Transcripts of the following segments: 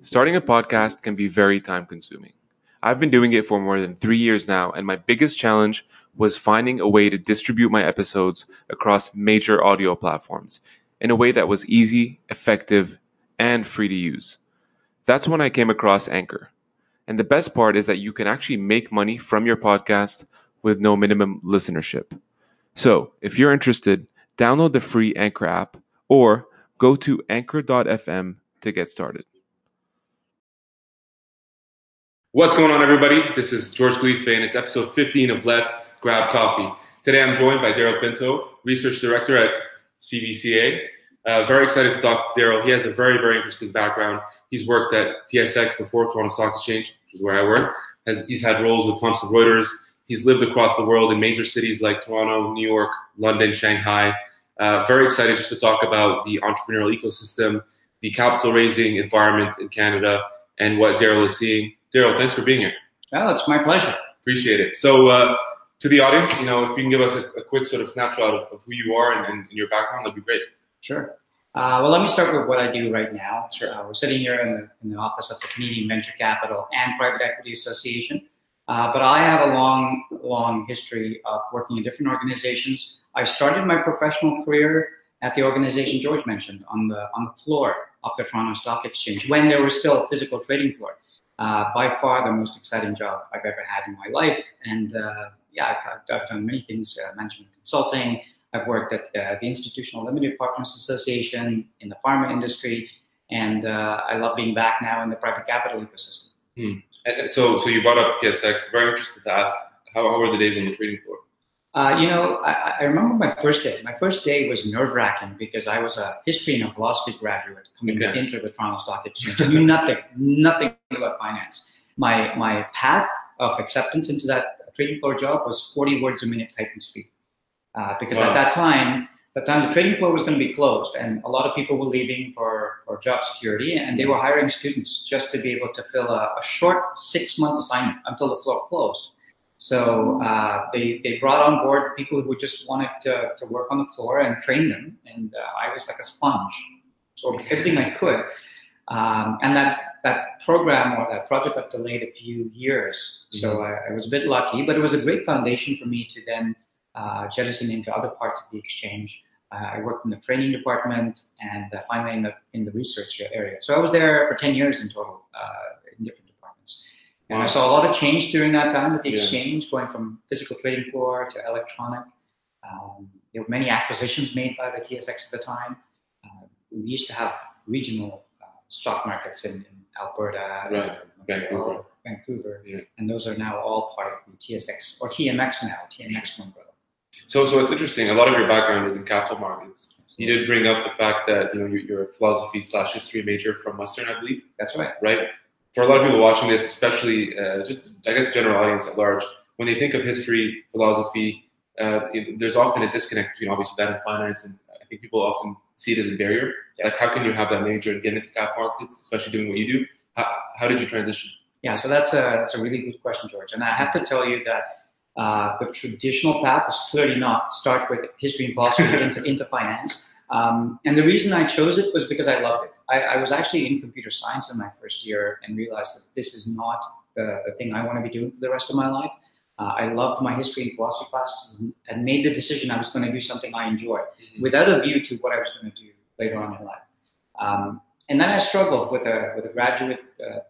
Starting a podcast can be very time consuming. I've been doing it for more than three years now, and my biggest challenge was finding a way to distribute my episodes across major audio platforms in a way that was easy, effective, and free to use. That's when I came across Anchor. And the best part is that you can actually make money from your podcast with no minimum listenership. So if you're interested, download the free Anchor app or go to anchor.fm to get started. What's going on, everybody? This is George Khalife, and it's episode 15 of Let's Grab Coffee. Today I'm joined by Darrell Pinto, Research Director at CVCA. Uh, very excited to talk to Darrell. He has a very, very interesting background. He's worked at TSX, the fourth Toronto Stock Exchange, which is where I work. Has, he's had roles with Thomson Reuters. He's lived across the world in major cities like Toronto, New York, London, Shanghai. Uh, very excited just to talk about the entrepreneurial ecosystem, the capital raising environment in Canada, and what Darrell is seeing. Darrell, thanks for being here. Oh, it's my pleasure. Appreciate it. So, uh, to the audience, you know, if you can give us a, a quick sort of snapshot of, of who you are and, and, your background, that'd be great. Sure. Uh, well, let me start with what I do right now. Sure. Uh, we're sitting here in the, in the office of the Canadian Venture Capital and Private Equity Association. Uh, but I have a long, long history of working in different organizations. I started my professional career at the organization George mentioned on the on the floor of the Toronto Stock Exchange when there was still a physical trading floor. Uh, by far the most exciting job I've ever had in my life, and uh, yeah, I've, I've, done many things: uh, management consulting. I've worked at uh, the Institutional Limited Partners Association in the pharma industry, and uh, I love being back now in the private capital ecosystem. Hmm. So, so you brought up TSX. Very interested to ask how, how were the days on the trading floor? Uh, you know, I, I, remember my first day. My first day was nerve wracking because I was a history and a philosophy graduate coming okay. into the Toronto Stock Exchange. I knew nothing, nothing about finance. My my path of acceptance into that trading floor job was 40 words a minute typing speed. Uh, because wow. at that time, the time the trading floor was going to be closed, and a lot of people were leaving for, for job security, and they were hiring students just to be able to fill a, a short six month assignment until the floor closed. So uh, they, they brought on board people who just wanted to, to work on the floor and train them, and uh, I was like a sponge, so everything I could. Um, and that that program or that project got delayed a few years, so mm-hmm. I, I, was a bit lucky. But it was a great foundation for me to then uh, jettison into other parts of the exchange. Uh, I worked in the training department and uh, finally in the, in the research area. So I was there for 10 years in total uh, in different And I saw a lot of change during that time with the yeah. exchange, going from physical trading floor to electronic. Um, there were many acquisitions made by the TSX at the time. Uh, we used to have regional uh, stock markets in, in Alberta, right. Vancouver, Vancouver, yeah. and those are now all part of the TSX or TMX now, TMX umbrella. So, so it's interesting. A lot of your background is in capital markets. You did bring up the fact that you know you're, a philosophy slash history major from Western, I believe. That's right. Right. For a lot of people watching this, especially uh, just I guess general audience at large, when they think of history, philosophy, uh, it, there's often a disconnect between obviously that and finance, and I think people often see it as a barrier. Yeah. Like, how can you have that major and get into cap markets, especially doing what you do? How, how did you transition? Yeah, so that's a that's a really good question, George. And I have to tell you that uh, the traditional path is clearly not start with history and philosophy into, into finance. Um, and the reason I chose it was because I loved it. I, I, was actually in computer science in my first year and realized that this is not the, the thing I want to be doing for the rest of my life. Uh, I loved my history and philosophy classes and made the decision I was going to do something I enjoy mm-hmm. without a view to what I was going to do later on in life. Um, and then I struggled with a, with a graduate uh,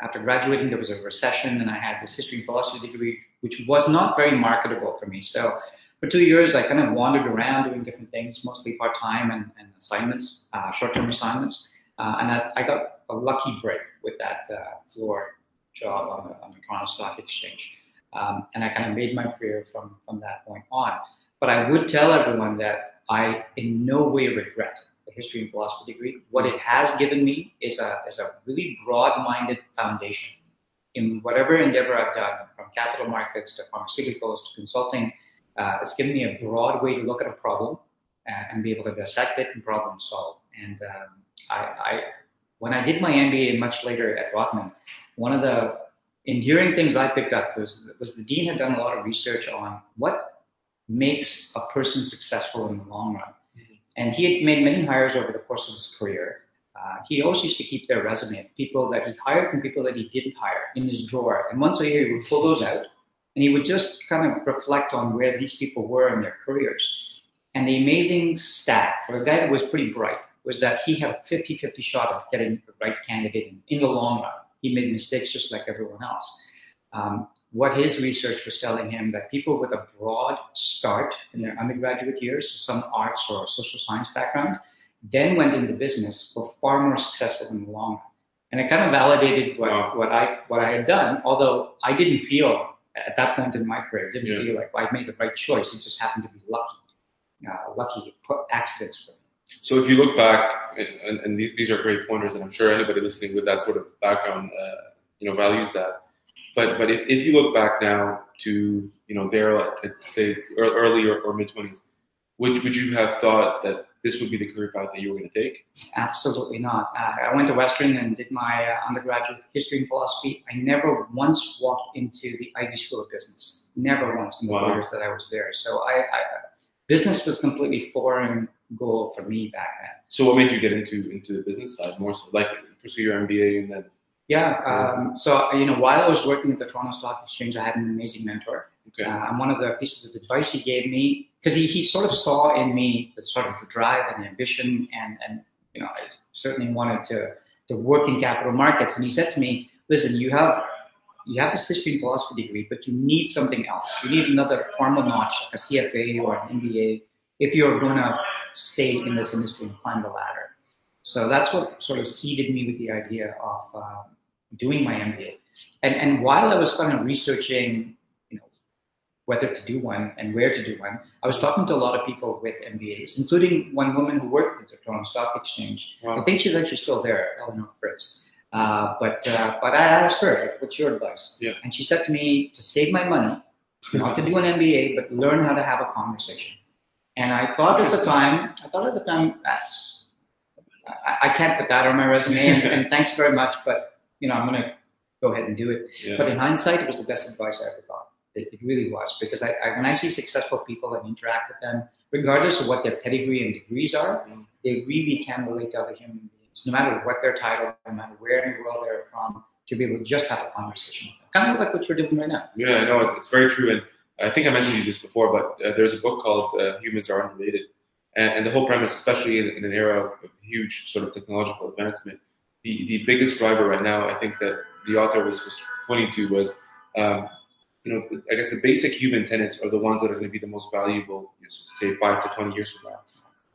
after graduating, there was a recession, and I had this history and philosophy degree, which was not very marketable for me. So for two years, I kind of wandered around doing different things, mostly part time and, and, assignments, uh, short term assignments. Uh, and I, I, got a lucky break with that uh, floor job on the, on the Toronto Stock Exchange. Um, and I kind of made my career from, from that point on. But I would tell everyone that I in no way regret the history and philosophy degree. What it has given me is a, is a really broad-minded foundation in whatever endeavor I've done, from capital markets to pharmaceuticals to consulting. Uh, it's given me a broad way to look at a problem and, and be able to dissect it and problem solve. And um, I, I, when I did my MBA much later at Rotman, one of the enduring things I picked up was, was the dean had done a lot of research on what makes a person successful in the long run. And he had made many hires over the course of his career. Uh, uh, he always used to keep their resume of people that he hired and people that he didn't hire in his drawer. And once a year, he would pull those out and he would just kind of reflect on where these people were in their careers. And the amazing stat for a guy that was pretty bright was that he had a 50 50 shot of getting the right candidate in, in the long run. He made mistakes just like everyone else. Um, what his research was telling him that people with a broad start in their undergraduate years, some arts or social science background, then went into business were far more successful in the long run. And it kind of validated what, wow. what I what I had done, although I didn't feel at that point in my career, didn't yeah. feel like I made the right choice. It just happened to be lucky, uh, lucky accidents for me. So if you look back, and, and, these these are great pointers, and I'm sure anybody listening with that sort of background, uh, you know, values that. But but if, if you look back now to you know at, at, say early or, or mid twenties, would would you have thought that this would be the career path that you were going to take? Absolutely not. Uh, I went to Western and did my uh, undergraduate history and philosophy. I never once walked into the Ivey School of Business. Never once in the wow. years that I was there. So I, I, business was completely foreign goal for me back then. So what made you get into into the business side more so, like pursue your MBA and then yeah. Um, so, you know, while I was working at the Toronto Stock Exchange, I had an amazing mentor. Okay. Uh, and one of the pieces of advice he gave me, because he, he sort of saw in me the sort of the drive and the ambition, and, and you know, I certainly wanted to, to work in capital markets. And he said to me, listen, you have you have this history and philosophy degree, but you need something else. You need another formal notch, like a CFA or an MBA, if you're going to stay in this industry and climb the ladder. So that's what sort of seeded me with the idea of uh, doing my MBA. And, and while I was kind of researching, whether to do one and where to do one, I was talking to a lot of people with MBAs, including one woman who worked at the Toronto Stock Exchange. Wow. I think she's actually still there, Eleanor Fritz. Uh, but uh, but I asked her, "What's your advice?" Yeah. And she said to me to save my money, not to do an MBA, but learn how to have a conversation. And I thought at the time, I thought at the time, that's I, I can't put that on my resume. and, and thanks very much, but you know, I'm going to go ahead and do it. Yeah. But in hindsight, it was the best advice I ever got. It, it really was because I, I, when I see successful people and interact with them, regardless of what their pedigree and degrees are, mm. they really can relate to other human beings, no matter what their title, no matter where in the world they're from, to be able to just have a conversation with them. Kind of like what you're doing right now. Yeah, no, it's very true. And I think I mentioned this before, but uh, there's a book called uh, Humans Are Underrated. And, and, the whole premise, especially in, in an era of, of huge sort of technological advancement, the, the biggest driver right now, I think that the author was, was pointing to was, um, you know, I guess the basic human tenets are the ones that are going to be the most valuable, you know, say five to 20 years from now.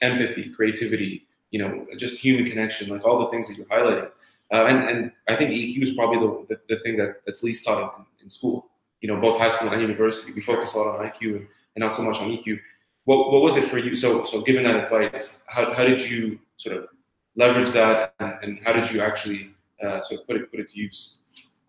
Empathy, creativity, you know, just human connection, like all the things that you're highlighting. Uh, and, and I think EQ is probably the, the, the thing that, that's least taught in, in, school. You know, both high school and university, we focus a lot on IQ and, and not so much on EQ. What, what was it for you? So, so given that advice, how, how did you sort of leverage that, and, and how did you actually uh, sort of put it put it to use?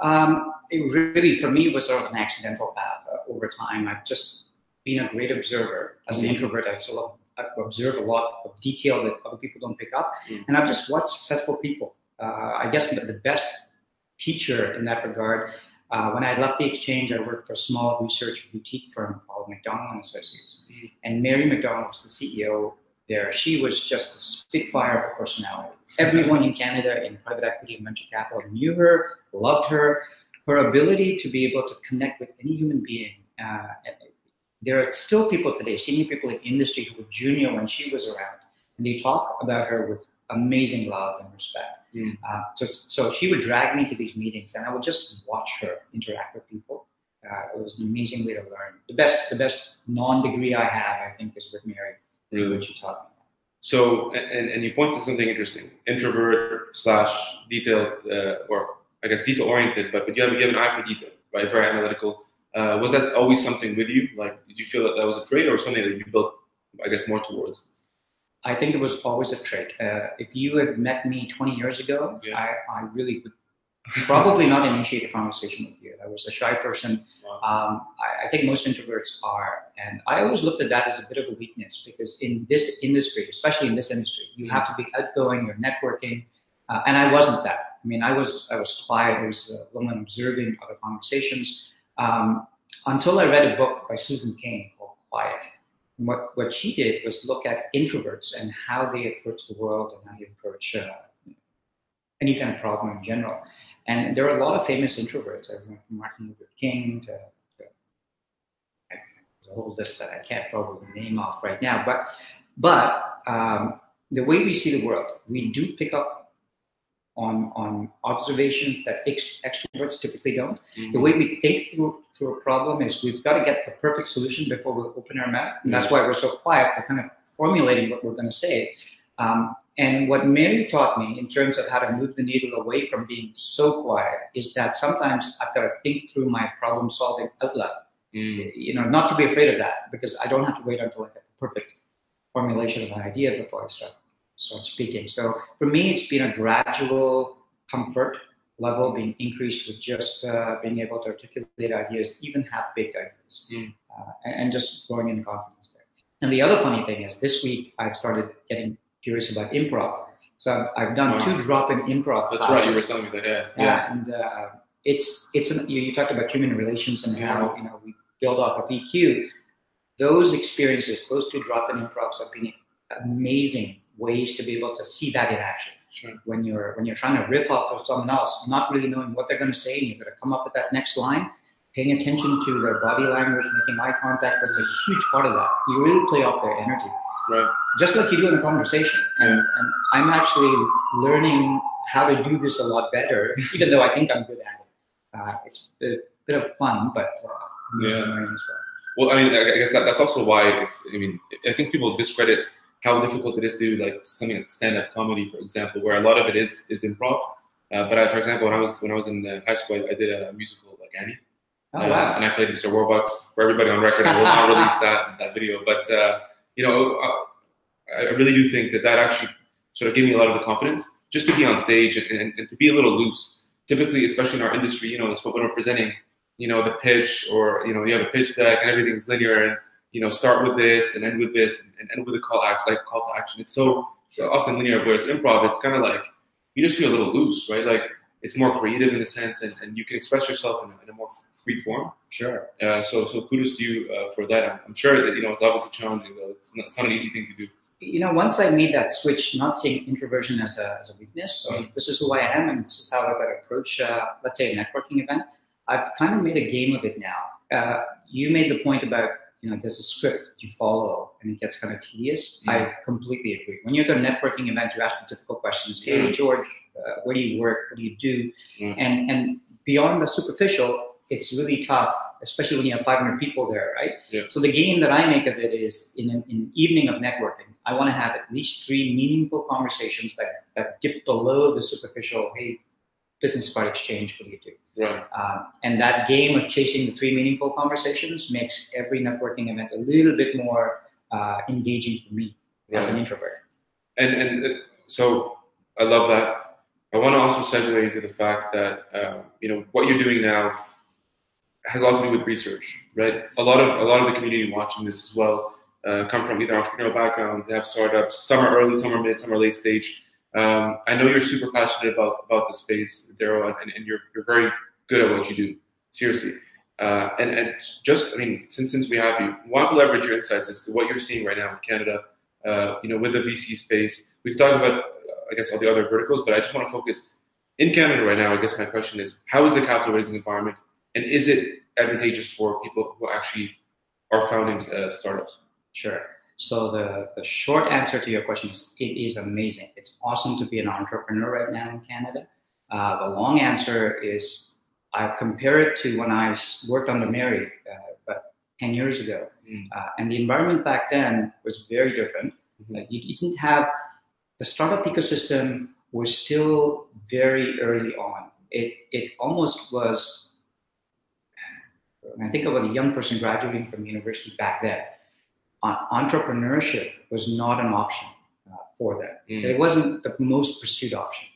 Um, it really, for me, was sort of an accidental path. Uh, over time, I've just been a great observer. As an mm-hmm. introvert, I sort of I observe a lot of detail that other people don't pick up, mm-hmm. and I've just watched successful people. Uh, I guess the best teacher in that regard. Uh, when I left the exchange, I worked for a small research boutique firm called McDonald and Associates, mm-hmm. and Mary McDonald was the CEO there. She was just a spitfire of a personality. Everyone in Canada in private equity and venture capital knew her, loved her. Her ability to be able to connect with any human being. Uh, there are still people today, senior people in industry who were junior when she was around, and they talk about her with amazing love and respect. Mm. Uh, so, so she would drag me to these meetings, and I would just watch her interact with people. Uh, it was an amazing way to learn. The best, the best non-degree I have, I think, is with Mary really what she taught about. So, and, and you point to something interesting, introvert slash detailed, uh, or I guess detail oriented, but, but you have, you have an eye for detail, right? Very analytical. Uh, was that always something with you? Like, did you feel that that was a trait or something that you built, I guess, more towards? I think it was always a trait. Uh, if you had met me 20 years ago, yeah. I, I really would probably not initiate a conversation with you. I was a shy person. Wow. Um, I, I, think most introverts are, and I always looked at that as a bit of a weakness because in this industry, especially in this industry, you have to be outgoing, you're networking, uh, and I wasn't that. I mean, I was I was quiet. I was uh, alone observing other conversations um, until I read a book by Susan Cain called Quiet. And what what she did was look at introverts and how they approach the world and how they approach uh, any kind of problem in general. And there are a lot of famous introverts, everyone from Martin Luther King to, to there's a whole list that I can't probably name off right now. But but um, the way we see the world, we do pick up on on observations that ex- extroverts typically don't. Mm-hmm. The way we think through through a problem is we've got to get the perfect solution before we open our mouth, and that's why we're so quiet. We're kind of formulating what we're going to say. Um, and what Mary taught me in terms of how to move the needle away from being so quiet is that sometimes I've got to think through my problem solving out loud. Mm. You know, not to be afraid of that because I don't have to wait until I get the perfect formulation of an idea before I start start speaking. So for me, it's been a gradual comfort level being increased with just uh, being able to articulate ideas, even half baked ideas, mm. uh, and, and, just growing in confidence there. And the other funny thing is, this week I've started getting curious about improv. So I've, I've done wow. two drop-in improv. That's classes. right. You were telling me that. Yeah. Yeah. And uh, it's it's an, you, you, talked about human relations and how you know we build off of EQ. Those experiences, those two drop-in improvs, have been amazing ways to be able to see that in action. Sure. When you're when you're trying to riff off of someone else, not really knowing what they're going to say, and you've got to come up with that next line. Paying attention to their body language, making eye contact, that's a huge part of that. You really play off their energy. Right. Just like you do in a conversation. And, and I'm actually learning how to do this a lot better, even though I think I'm good at it. Uh, it's a bit of fun, but uh, yeah. as well. Well, I mean, I guess that, that's also why it's, I mean, I think people discredit how difficult it is to do like something like stand-up comedy, for example, where a lot of it is is improv. Uh, but I, for example, when I was when I was in high school, I, I did a musical like Annie, oh, uh, wow. and I played Mr. Warbucks. For everybody on record, I will not release that that video. But uh, you know, I, I, really do think that that actually sort of gave me a lot of the confidence just to be on stage and, and, and to be a little loose. Typically, especially in our industry, you know, when we're presenting, you know, the pitch or you know, you have a pitch deck and everything's linear and you know, start with this and end with this and end with a call act like call to action. It's so so often linear, whereas improv, it's kind of like you just feel a little loose, right? Like it's more creative in a sense, and, and you can express yourself in a, in a more free form. Sure. Uh, so so kudos to you uh, for that. I'm, I'm, sure that you know it's obviously challenging though. It's not, it's not, an easy thing to do. You know, once I made that switch, not seeing introversion as a, as a weakness, so mm. this is who I am, and this is how I would approach, uh, let's say, a networking event. I've kind of made a game of it now. Uh, you made the point about you know, there's a script you follow and it gets kind of tedious. Mm. I completely agree. When you're at a networking event, you ask the typical questions. Hey, mm. George, uh, where do you work? What do you do? Mm. And and beyond the superficial, it's really tough, especially when you have 500 people there, right? Yeah. So the game that I make of it is in an, in an evening of networking, I want to have at least three meaningful conversations that, that dip below the superficial, hey, business card exchange, what do you do? Right. Um, and that game of chasing the three meaningful conversations makes every networking event a little bit more uh, engaging for me right. as an introvert. And and uh, so I love that. I want to also segue into the fact that uh, you know what you're doing now has a lot to do with research, right? A lot of a lot of the community watching this as well uh, come from either entrepreneurial backgrounds, they have startups. Some are early, some are mid, some are late stage. Um, I know you're super passionate about about the space, Darrell, and, and you're you're very good at what you do. Seriously. Uh, and, and just, I mean, since, since we have you, want to leverage your insights as to what you're seeing right now in Canada, uh, you know, with the VC space. We've talked about, uh, I guess, all the other verticals, but I just want to focus in Canada right now. I guess my question is, how is the capital raising environment, and is it advantageous for people who actually are founding uh, startups? Sure. So the, the short answer to your question is it is amazing. It's awesome to be an entrepreneur right now in Canada. Uh, the long answer is I compare it to when I worked under Mary uh, about 10 years ago. Mm. Uh, and the environment back then was very different. Mm-hmm. you, you, didn't have the startup ecosystem was still very early on. It, it almost was, when I think about a young person graduating from university back then, uh, entrepreneurship was not an option uh, for them. Mm. It wasn't the most pursued option.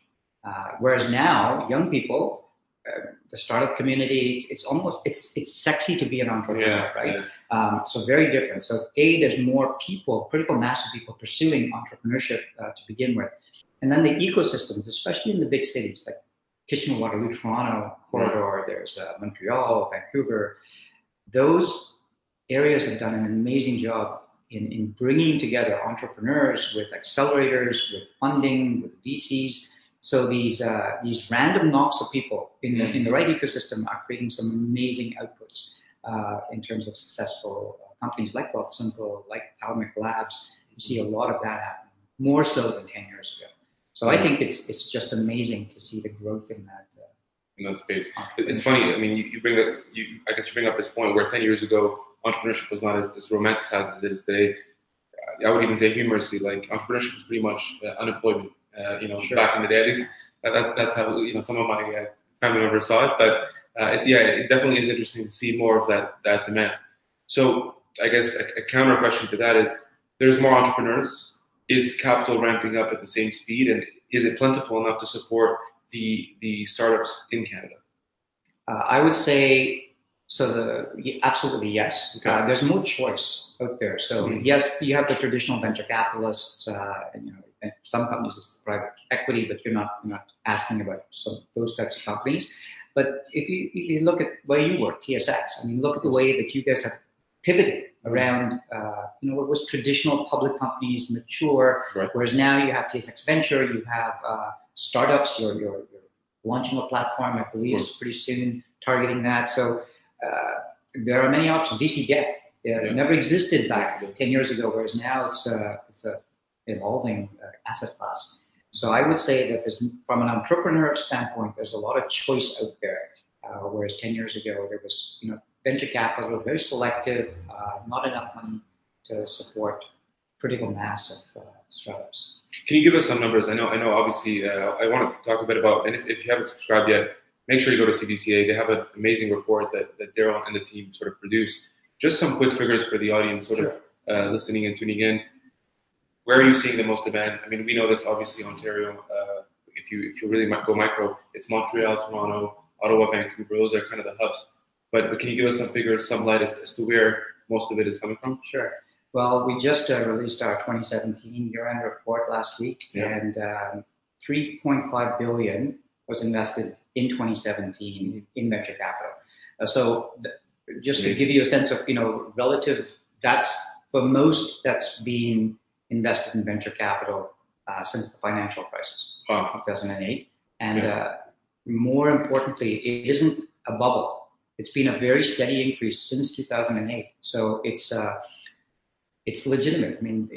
Uh, whereas now, young people, uh, the startup community, it's, it's, almost it's it's sexy to be an entrepreneur, yeah, right? Yeah. Um, so very different. So a there's more people, critical mass of people pursuing entrepreneurship uh, to begin with, and then the ecosystems, especially in the big cities like Kitchener, Waterloo, Toronto corridor. There's uh, Montreal, Vancouver. Those areas have done an amazing job in, in bringing together entrepreneurs with accelerators, with funding, with VCs So these uh, these random knocks of people in the in the right ecosystem are creating some amazing outputs uh, in terms of successful uh, companies like Wealthsimple, like Thalmic Labs. You see a lot of that happening, more so than ten years ago. So I think it's it's just amazing to see the growth in that. Uh, in that space, it's funny. I mean, you, you bring up, you, I guess you bring up this point where ten years ago entrepreneurship was not as, as romanticized as it is today. I would even say humorously, like entrepreneurship was pretty much uh, unemployment. Uh, you know, sure. back in the day, at least that, that's how you know some of my uh, family members saw it. But uh, it, yeah, it definitely is interesting to see more of that that demand. So I guess a, a counter question to that is: there's more entrepreneurs. Is capital ramping up at the same speed, and is it plentiful enough to support the the startups in Canada? Uh, I would say so the absolutely yes. Okay. Uh, there's more choice out there. So mm-hmm. yes, you have the traditional venture capitalists. Uh, and, you know, some companies is private equity, but you're not you're not asking about some those types of companies. But if you if you look at where you work, TSX, I mean, look at the way that you guys have pivoted around, uh, you know, what was traditional public companies mature, right. whereas now you have TSX Venture, you have uh, startups. You're, you're, you're launching a platform, I believe, pretty soon targeting that. So uh, there are many options. VC debt uh, yeah. never existed back 10 years ago, whereas now it's a, it's a evolving uh, asset class. So I would say that there's, from an entrepreneur standpoint, there's a lot of choice out there. Uh, whereas 10 years ago, there was, you know, venture capital, very selective, uh, not enough money to support critical mass of uh, startups. Can you give us some numbers? I know, I know. Obviously, I want to talk a bit about, and if, if you haven't subscribed yet, make sure you go to CVCA. They have an amazing report that, that Darrell and the team sort of produce. Just some quick figures for the audience sort sure. of uh, listening and tuning in. Where are you seeing the most demand? I mean, we know this obviously Ontario. Uh, if you if you really might go micro, it's Montreal, Toronto, Ottawa, Vancouver. Those are kind of the hubs. But, can you give us some figures, some light as, as to where most of it is coming from? Sure. Well, we just uh, released our 2017 year-end report last week, yeah. and um, 3.5 billion was invested in 2017 in venture capital. Uh, so th- just to give you a sense of, you know, relative, that's for most that's been invested in venture capital uh, since the financial crisis, wow. 2008. And yeah. uh, more importantly, it isn't a bubble. It's been a very steady increase since 2008. So it's uh, it's legitimate. I mean,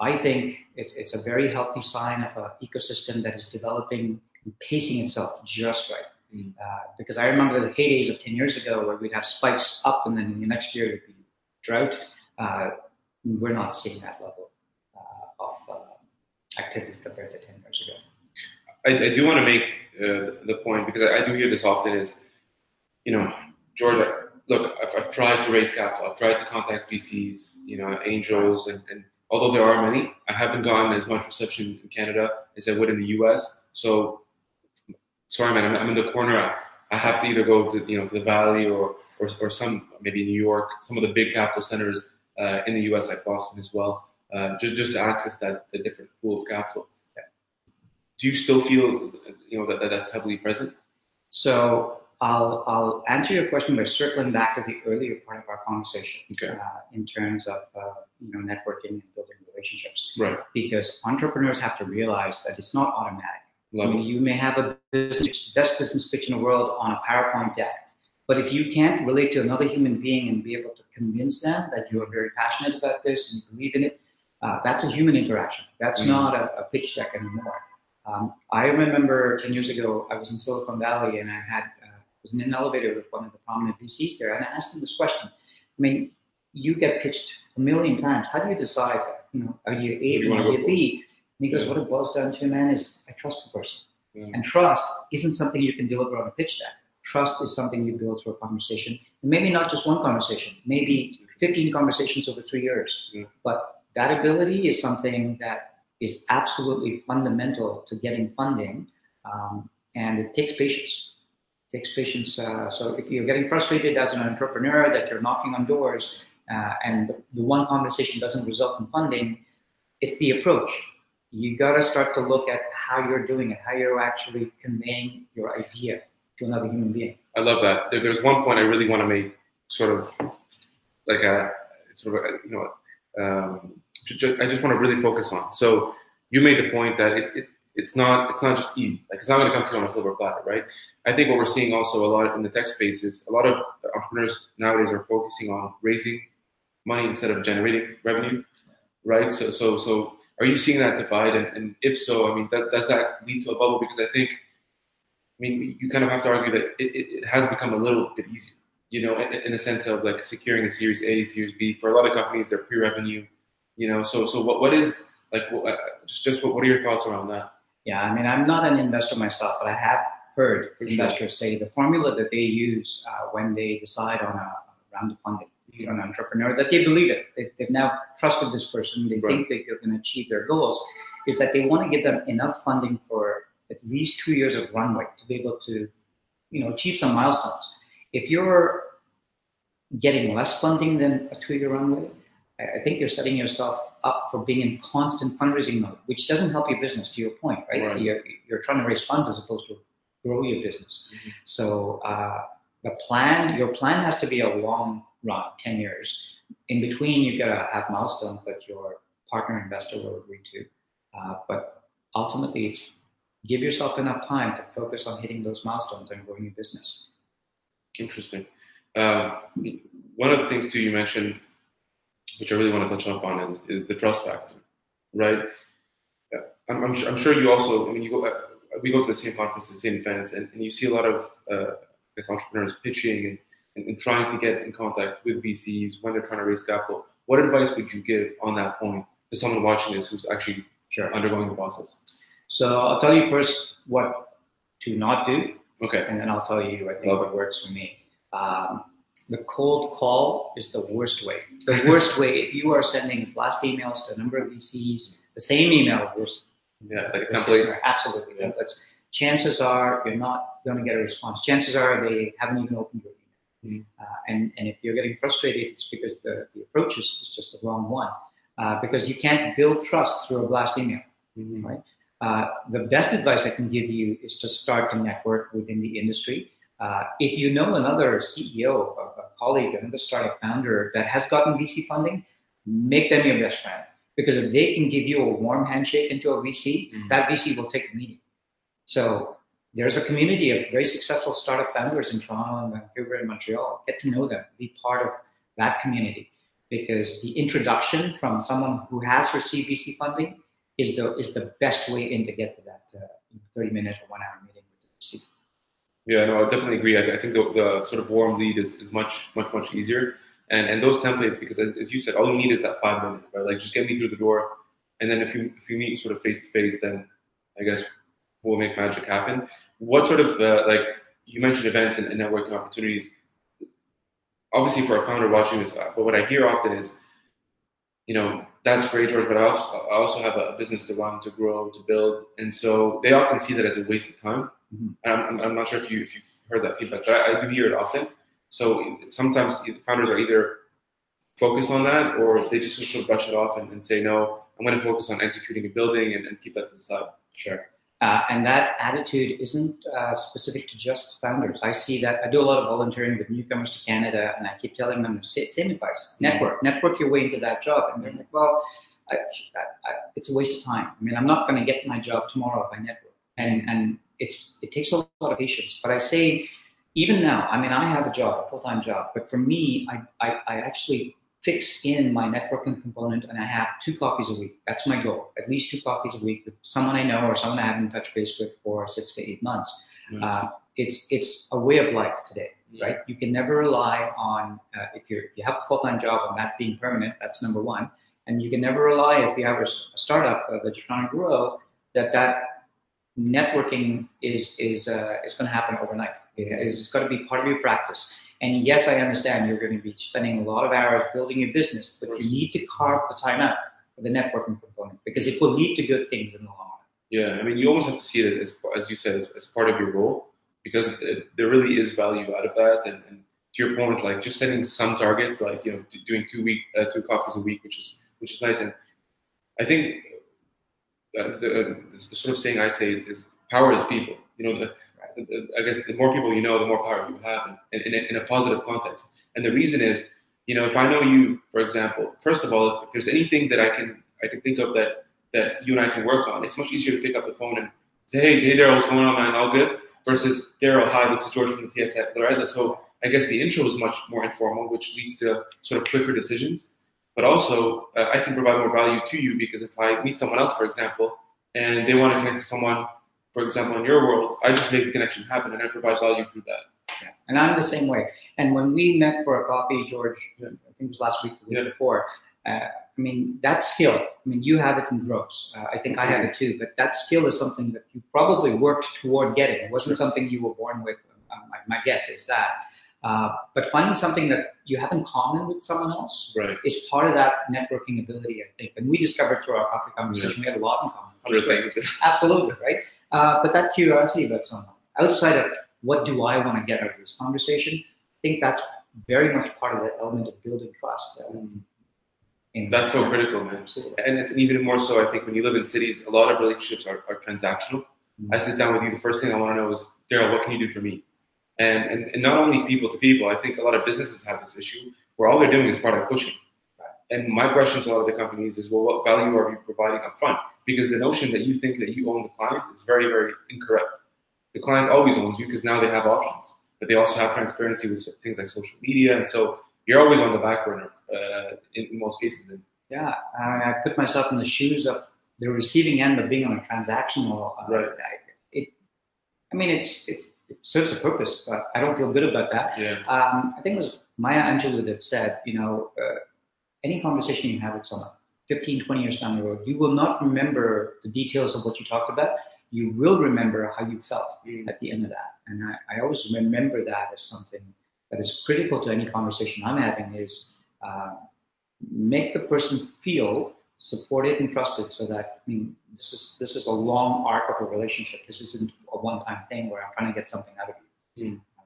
I think it's, it's a very healthy sign of an ecosystem that is developing pacing itself just right. Mm. Uh, because I remember the heydays of 10 years ago where we'd have spikes up and then the next year it'd be drought. Uh, we're not seeing that level uh, of uh, activity compared to 10 years ago. I, I do want to make uh, the point because I, I, do hear this often is, you know, George, look, I've, I've, tried to raise capital. I've tried to contact VCs, you know, angels, and, and although there are many, I haven't gotten as much reception in Canada as I would in the US. So sorry, man, I'm, I'm in the corner. I, I, have to either go to you know to the Valley or or, or some maybe New York, some of the big capital centers uh, in the U.S. like Boston as well, uh, just just to access that the different pool of capital. Do you still feel you know that, that that's heavily present? So I'll I'll answer your question by circling back to the earlier part of our conversation okay. uh, in terms of uh, you know networking and building relationships. Right. Because entrepreneurs have to realize that it's not automatic. I mean, you may have a business, best business pitch in the world on a PowerPoint deck, but if you can't relate to another human being and be able to convince them that you are very passionate about this and you believe in it, uh, that's a human interaction. That's mm-hmm. not a, a, pitch deck anymore. Um, I remember 10 years ago, I was in Silicon Valley and I had was in an elevator with one of the prominent VCs there, and I asked him this question. I mean, you get pitched a million times. How do you decide that? You know, are you A or are you B? And he goes, what it boils down to, man, is I trust the person. Mm. And trust isn't something you can deliver on a pitch deck. Trust is something you build through a conversation. And maybe not just one conversation, maybe 15 conversations over three years. Mm. But that ability is something that is absolutely fundamental to getting funding. Um, and it takes patience. Takes patience. Uh, so if you're getting frustrated as an entrepreneur that you're knocking on doors uh, and the, one conversation doesn't result in funding, it's the approach you got to start to look at how you're doing it, how you're actually conveying your idea to another human being. I love that. There, there's one point I really want to make, sort of like a sort of a, you know, um, I just want to really focus on. So you made the point that it, it, it's not it's not just easy. Like it's not going to come to you on a silver platter, right? I think what we're seeing also a lot in the tech space is a lot of entrepreneurs nowadays are focusing on raising money instead of generating revenue, right? So so so are you seeing that divide? And, and if so, I mean, that, does that lead to a bubble? Because I think, I mean, you kind of have to argue that it, it, it has become a little bit easier, you know, in, in the sense of like securing a Series A, Series B. For a lot of companies, they're pre-revenue, you know. So so what what is like uh, just just what, what are your thoughts around that? Yeah, I mean, I'm not an investor myself, but I have heard For investors sure. say the formula that they use uh, when they decide on a round of funding you an entrepreneur that they believe it. They, have now trusted this person. They right. think that they're going to achieve their goals. Is that they want to give them enough funding for at least two years of runway to be able to, you know, achieve some milestones. If you're getting less funding than a two-year runway, I think you're setting yourself up for being in constant fundraising mode, which doesn't help your business. To your point, right? right. You're, you're trying to raise funds as opposed to grow your business. Mm-hmm. So uh, the plan, your plan has to be a long run, 10 years. In between, you've gotta have milestones that your partner investor will agree to. Uh, but ultimately, it's give yourself enough time to focus on hitting those milestones and growing your business. Interesting. Uh, one of the things too you mentioned, which I really want to touch up on, is is the trust factor, right? I'm, I'm, I'm sure you also. I mean, you go. Uh, we go to the same conferences, the same events, and, and you see a lot of uh, guess entrepreneurs pitching and and, and trying to get in contact with VCs when they're trying to raise capital, what advice would you give on that point to someone watching this who's actually sure. undergoing the process? So I'll tell you first what to not do. Okay. And then I'll tell you, I think, Love what it. works for me. Um, the cold call is the worst way. The worst way, if you are sending blast emails to a number of VCs, the same email, yeah, like template. Absolutely, yeah. templates. Chances are you're not going to get a response. Chances are they haven't even opened your Mm-hmm. Uh, and, and if you're getting frustrated, it's because the, the approach is, is just the wrong one. Uh, because you can't build trust through a blast email, mm-hmm. right? Uh, the best advice I can give you is to start to network within the industry. Uh, if you know another CEO, a, colleague, another startup founder that has gotten VC funding, make them your best friend. Because if they can give you a warm handshake into a VC, mm-hmm. that VC will take the meeting. So there's a community of very successful startup founders in Toronto and Vancouver and Montreal. Get to know them, be part of that community, because the introduction from someone who has received VC funding is the is the best way in to get to that uh, 30 minute or one hour meeting with the VC. Yeah, no, I definitely agree. I, th- I think the, the, sort of warm lead is, is much much much easier, and and those templates because as, as you said, all you need is that five minutes, right? Like just get me through the door, and then if you if you meet sort of face to face, then I guess we'll make magic happen. What sort of uh, like you mentioned events and, and, networking opportunities? Obviously, for a founder watching this, uh, but what I hear often is, you know, that's great, George, but I also, I also have a business to run, to grow, to build, and so they often see that as a waste of time. Mm-hmm. I'm, I'm, not sure if you if you've heard that feedback, but I, I do hear it often. So sometimes founders are either focused on that or they just sort of brush it off and, and say, no, I'm going to focus on executing a building and, and keep that to the side. Sure. Uh, and that attitude isn't uh, specific to just founders. I see that I do a lot of volunteering with newcomers to Canada, and I keep telling them the same advice: network, network your way into that job. And they're like, "Well, I, I, I, it's a waste of time. I mean, I'm not going to get my job tomorrow by network." And and it's it takes a lot of patience. But I say, even now, I mean, I have a job, a full time job, but for me, I, I, I actually fix in my networking component and I have two coffees a week. That's my goal. At least two coffees a week with someone I know or someone I haven't touched base with for six to eight months. Nice. Uh, it's it's a way of life today, yeah. right? You can never rely on uh, if you if you have a full time job and that being permanent. That's number one, and you can never rely if you have a, a startup uh, that you're trying to grow that that networking is is uh, is going to happen overnight. It's got to be part of your practice. And yes, I understand you're going to be spending a lot of hours building your business, but you need to carve the time out for the networking component because it will lead to good things in the long run. Yeah, I mean, you almost have to see it as, as you said, as, as part of your role because it, there really is value out of that. And, and, to your point, like just setting some targets, like you know, doing two week, uh, two coffees a week, which is which is nice. And I think uh, the, the, sort of saying I say is, is power is people. You know, the, I guess the more people you know, the more power you have in, in, in, a positive context. And the reason is, you know, if I know you, for example, first of all, if, if, there's anything that I can I can think of that that you and I can work on, it's much easier to pick up the phone and say, hey, hey Darrell, what's going on, man? All good? Versus Darrell, hi, this is George from the TSX. Right? So I guess the intro is much more informal, which leads to sort of quicker decisions. But also, uh, I can provide more value to you because if I meet someone else, for example, and they want to connect to someone, for example, in your world, I just make the connection happen and I provide value through that. Yeah. And I'm the same way. And when we met for a coffee, George, I think it was last week, or the week yeah. before, uh, I mean, that skill, I mean, you have it in droves. Uh, I think. I have it too, but that skill is something that you probably worked toward getting. It wasn't sure. something you were born with. Um, my, my, guess is that. Uh, but finding something that you have in common with someone else right. is part of that networking ability, I think. And we discovered through our coffee conversation, yeah. we had a lot in common. Absolutely, right? Uh, but that curiosity about someone, outside of what do I want to get out of this conversation, I think that's very much part of the element of building trust. Um, that's so critical, man. Absolutely. And even more so, I think when you live in cities, a lot of relationships are, are transactional. Mm-hmm. I sit down with you, the first thing I want to know is, Darrell, what can you do for me? And, and, and not only people to people, I think a lot of businesses have this issue where all they're doing is product pushing. And my question to a lot of the companies is, well, what value are you providing up front? Because the notion that you think that you own the client is very, very incorrect. The client always owns you because now they have options, but they also have transparency with things like social media. And so you're always on the back burner uh, in, most cases. Yeah, I, I, put myself in the shoes of the receiving end of being on a transactional. Uh, right. It, I mean, it's it's it serves a purpose, but I don't feel good about that. Yeah. Um, I think it was Maya Angelou that said, you know, uh, any conversation you have with someone, 15, 20 years down the road, you will not remember the details of what you talked about. You will remember how you felt mm. at the end of that. And I, I always remember that as something that is critical to any conversation I'm having is uh, make the person feel supported and trusted so that I mean this is this is a long arc of a relationship. This isn't a one-time thing where I'm trying to get something out of you. Mm. Uh,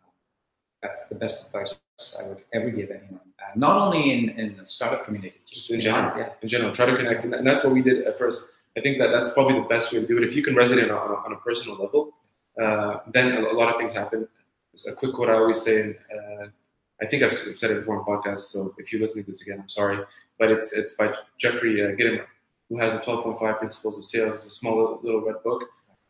that's the best advice I would ever give anyone. Uh, not only in, in the startup community, just in general. Yeah. In general, try to connect, and that's what we did at first. I think that that's probably the best way to do it. If you can resonate on, a, on a personal level, uh, then a, a, lot of things happen. a quick quote I always say, uh, I think I've said it before in podcasts, so if you're listening to this again, I'm sorry, but it's it's by Jeffrey uh, Gitomer, who has the 12.5 Principles of Sales. It's a small little, little red book.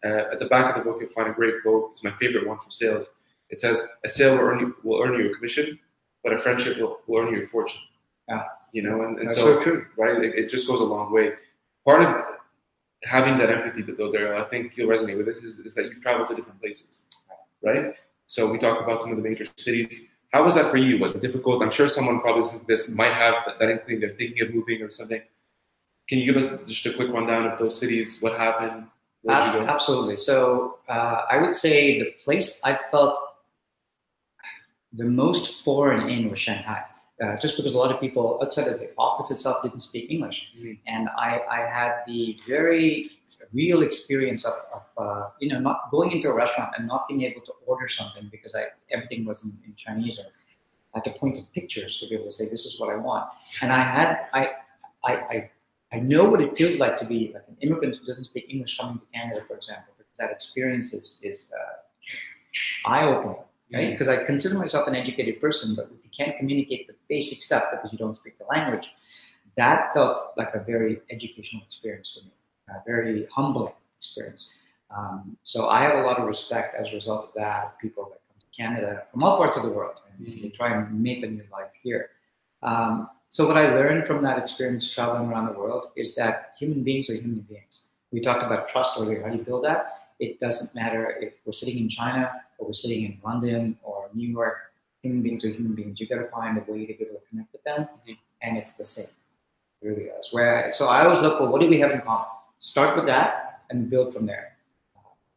Uh, at the back of the book, you'll find a great quote. It's my favorite one for sales. It says, "A sale will earn you, will earn you a commission, but a friendship will, will earn you a fortune." Yeah. You know, and, and so, so true, right? It, it, just goes a long way. Part of having that empathy, that though, there, I think you'll resonate with this, is, is that you've traveled to different places, right? So we talked about some of the major cities how was that for you? Was it difficult? I'm sure someone probably listening to this might have that, that inkling they're thinking of moving or something. Can you give us just a quick rundown of those cities? What happened? Go? Absolutely. So uh, I would say the place I felt the most foreign in was Shanghai. Uh, just because a lot of people outside of the office itself didn't speak English. Mm-hmm. And I, I, had the very real experience of, of uh, you know, not going into a restaurant and not being able to order something because I, everything was in, in Chinese or I had to point to pictures to be able to say, this is what I want. And I had, I, I, I, I know what it feels like to be like an immigrant who doesn't speak English coming to Canada, for example, because that experience is, is uh, eye-opening, right? Because mm-hmm. I consider myself an educated person, but can't communicate the basic stuff because you don't speak the language, that felt like a very educational experience to me a very humbling experience. Um, so I have a lot of respect as a result of that, people that come to Canada from all parts of the world and mm-hmm. they try and make a new life here. Um, so what I learned from that experience traveling around the world is that human beings are human beings. We talked about trust earlier. How do you build that? It doesn't matter if we're sitting in China or we're sitting in London or New York. Human beings are human beings. You got to find a way to be able to connect with them, mm-hmm. and it's the same. It really is. Where so I always look for what do we have in common start with that and build from there.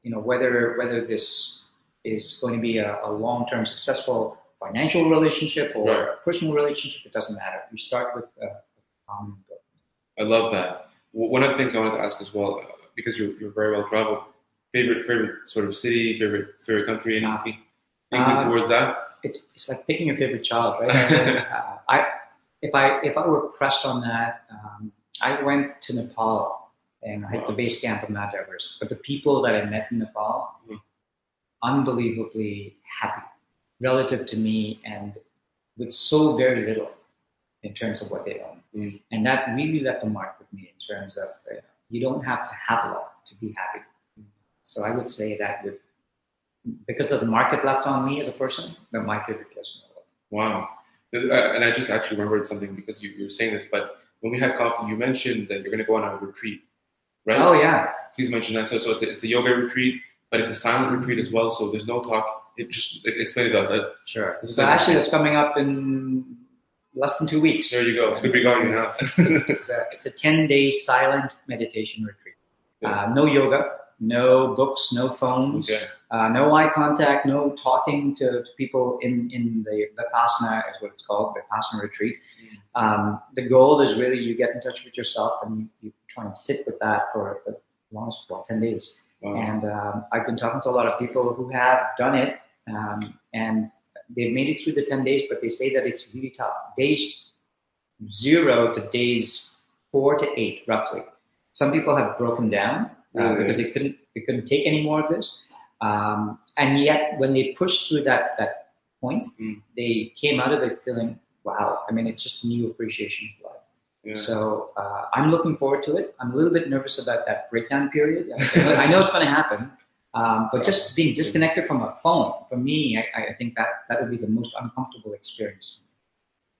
You know, whether whether this is going to be a, a long-term successful financial relationship or right. a personal relationship, it doesn't matter. You start with uh, common build. I love that. One of the things I wanted to ask as well, uh, because you're, you're very well traveled, favorite favorite sort of city, favorite favorite country, anything, anything uh, towards that? It's, it's like picking your favorite child, right? uh, I if I if I were pressed on that, um, I went to Nepal and I hit the base camp of Mount Everest. But the people that I met in Nepal, mm-hmm. unbelievably happy relative to me and with so very little in terms of what they own. Mm-hmm. And that really left a mark with me in terms of uh, you don't have to have a lot to be happy. So I would say that with because of the market left on me as a person, they're my favorite place in the world. Wow. Uh, And I just actually remembered something because you, you were saying this, but when we had coffee, you mentioned that you're going to go on a retreat, right? Oh yeah, Please mention that. So, so it's a, it's a yoga retreat, but it's a silent retreat as well. So there's no talk. It just explain it to us. Sure. This is So like- actually, it's coming up in less than two weeks. There you go. It's good to be going now. It's a it's a ten day silent meditation retreat. Yeah. Uh, no yoga, no books, no phones, okay. uh, no eye contact, no talking to, to people in in the vipassana is what it's called, vipassana retreat. Um, the goal is really you get in touch with yourself and you, you try and sit with that for the longest well ten days. Wow. And um, I've been talking to a lot of people who have done it, um, and they've made it through the 10 days, but they say that it's really tough. Days zero to days four to eight, roughly. Some people have broken down Really? because they couldn't they couldn't take any more of this. Um, and yet, when they pushed through that that point, Mm. they came out of it feeling, wow. I mean, it's just a new appreciation of life. Yeah. So uh, I'm looking forward to it. I'm a little bit nervous about that breakdown period. I know it's going to happen, um, but just being disconnected from a phone, for me, I, I think that that would be the most uncomfortable experience.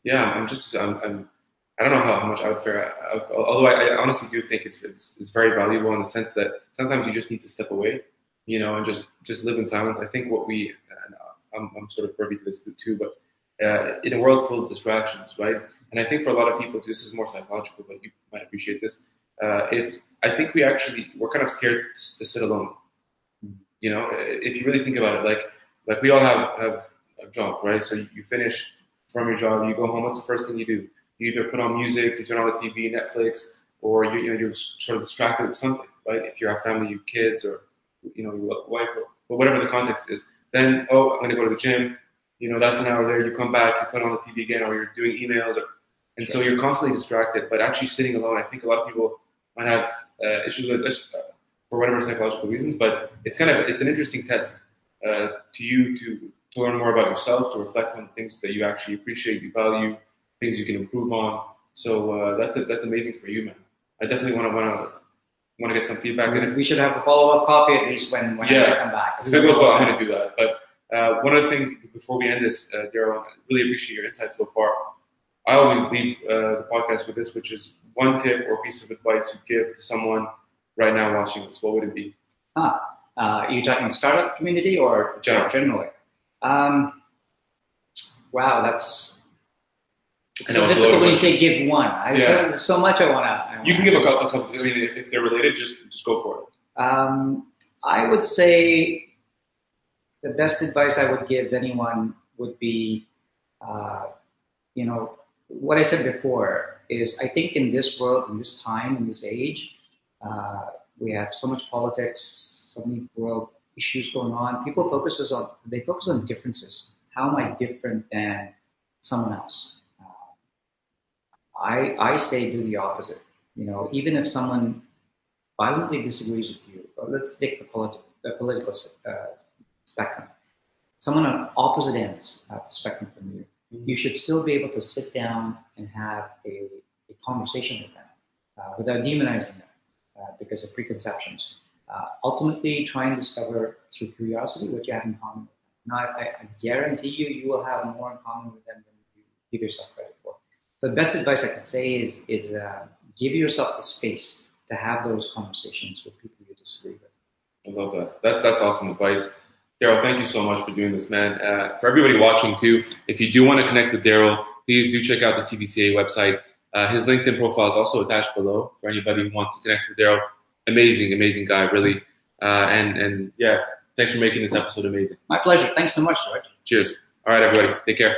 Yeah, I'm just, I'm, I'm I don't know how, how much I would fare. Although I, I honestly do think it's, it's it's very valuable in the sense that sometimes you just need to step away, you know, and just just live in silence. I think what we, and I'm, I'm sort of privy to this too, but uh, in a world full of distractions, right? And I think for a lot of people, this is more psychological, but you might appreciate this. Uh, it's I think we actually we're kind of scared to, to sit alone. You know, if you really think about it, like like we all have have a job, right? So you finish from your job, you go home. What's the first thing you do? You either put on music, you turn on the TV, Netflix, or you, you know you're sort of distracted with something, right? If you have family, you have kids, or you know your wife, or, whatever the context is. Then oh, I'm gonna go to the gym. You know that's an hour there. You come back, you put on the TV again, or you're doing emails, or and so you're constantly distracted. But actually sitting alone, I think a lot of people might have uh, issues with this uh, for whatever psychological reasons. But it's kind of it's an interesting test uh, to you to to learn more about yourself, to reflect on things that you actually appreciate, you value, things you can improve on. So uh, that's that's amazing for you, man. I definitely want to want to want to get some feedback. And if, we should have a follow up coffee at least when when Yeah. I come back. if it goes well, I'm going to do that. But uh, one of the things before we end this, uh, Darrell, I really appreciate your insight so far. I always leave uh, the podcast with this, which is one tip or piece of advice you give to someone right now watching this. What would it be? Uh, are you talking startup community or General. generally? Um, wow, that's it's so difficult when you say give one. I, Yeah. There's so much I want to. You can give a couple. A couple I mean, if, if they're related, just just go for it. Um, I would say the best advice I would give anyone would be, uh, you know, what I said before is I think in this world, in this time, in this age, uh, we have so much politics, so many world issues going on. People focuses on they focus on differences. How am I different than someone else? I I say do the opposite. You know, even if someone violently disagrees with you, or let's take the, politi- the political uh, spectrum, someone on opposite ends of the spectrum from you, you should still be able to sit down and have a, a conversation with them uh, without demonizing them uh, because of preconceptions. Uh, ultimately, try and discover through curiosity what you have in common with them. Now, I, I guarantee you, you will have more in common with them than you give yourself credit for. So the best advice I can say is, is uh, give yourself the space to have those conversations with people you disagree with. I love that. that that's awesome advice. Darrell, thank you so much for doing this, man. Uh, for everybody watching too, if you do want to connect with Darrell, please do check out the CVCA website. Uh, his LinkedIn profile is also attached below for anybody who wants to connect with Darrell. Amazing, amazing guy, really. Uh, and and yeah, thanks for making this episode amazing. My pleasure. Thanks so much, George. Cheers. All right, everybody, take care.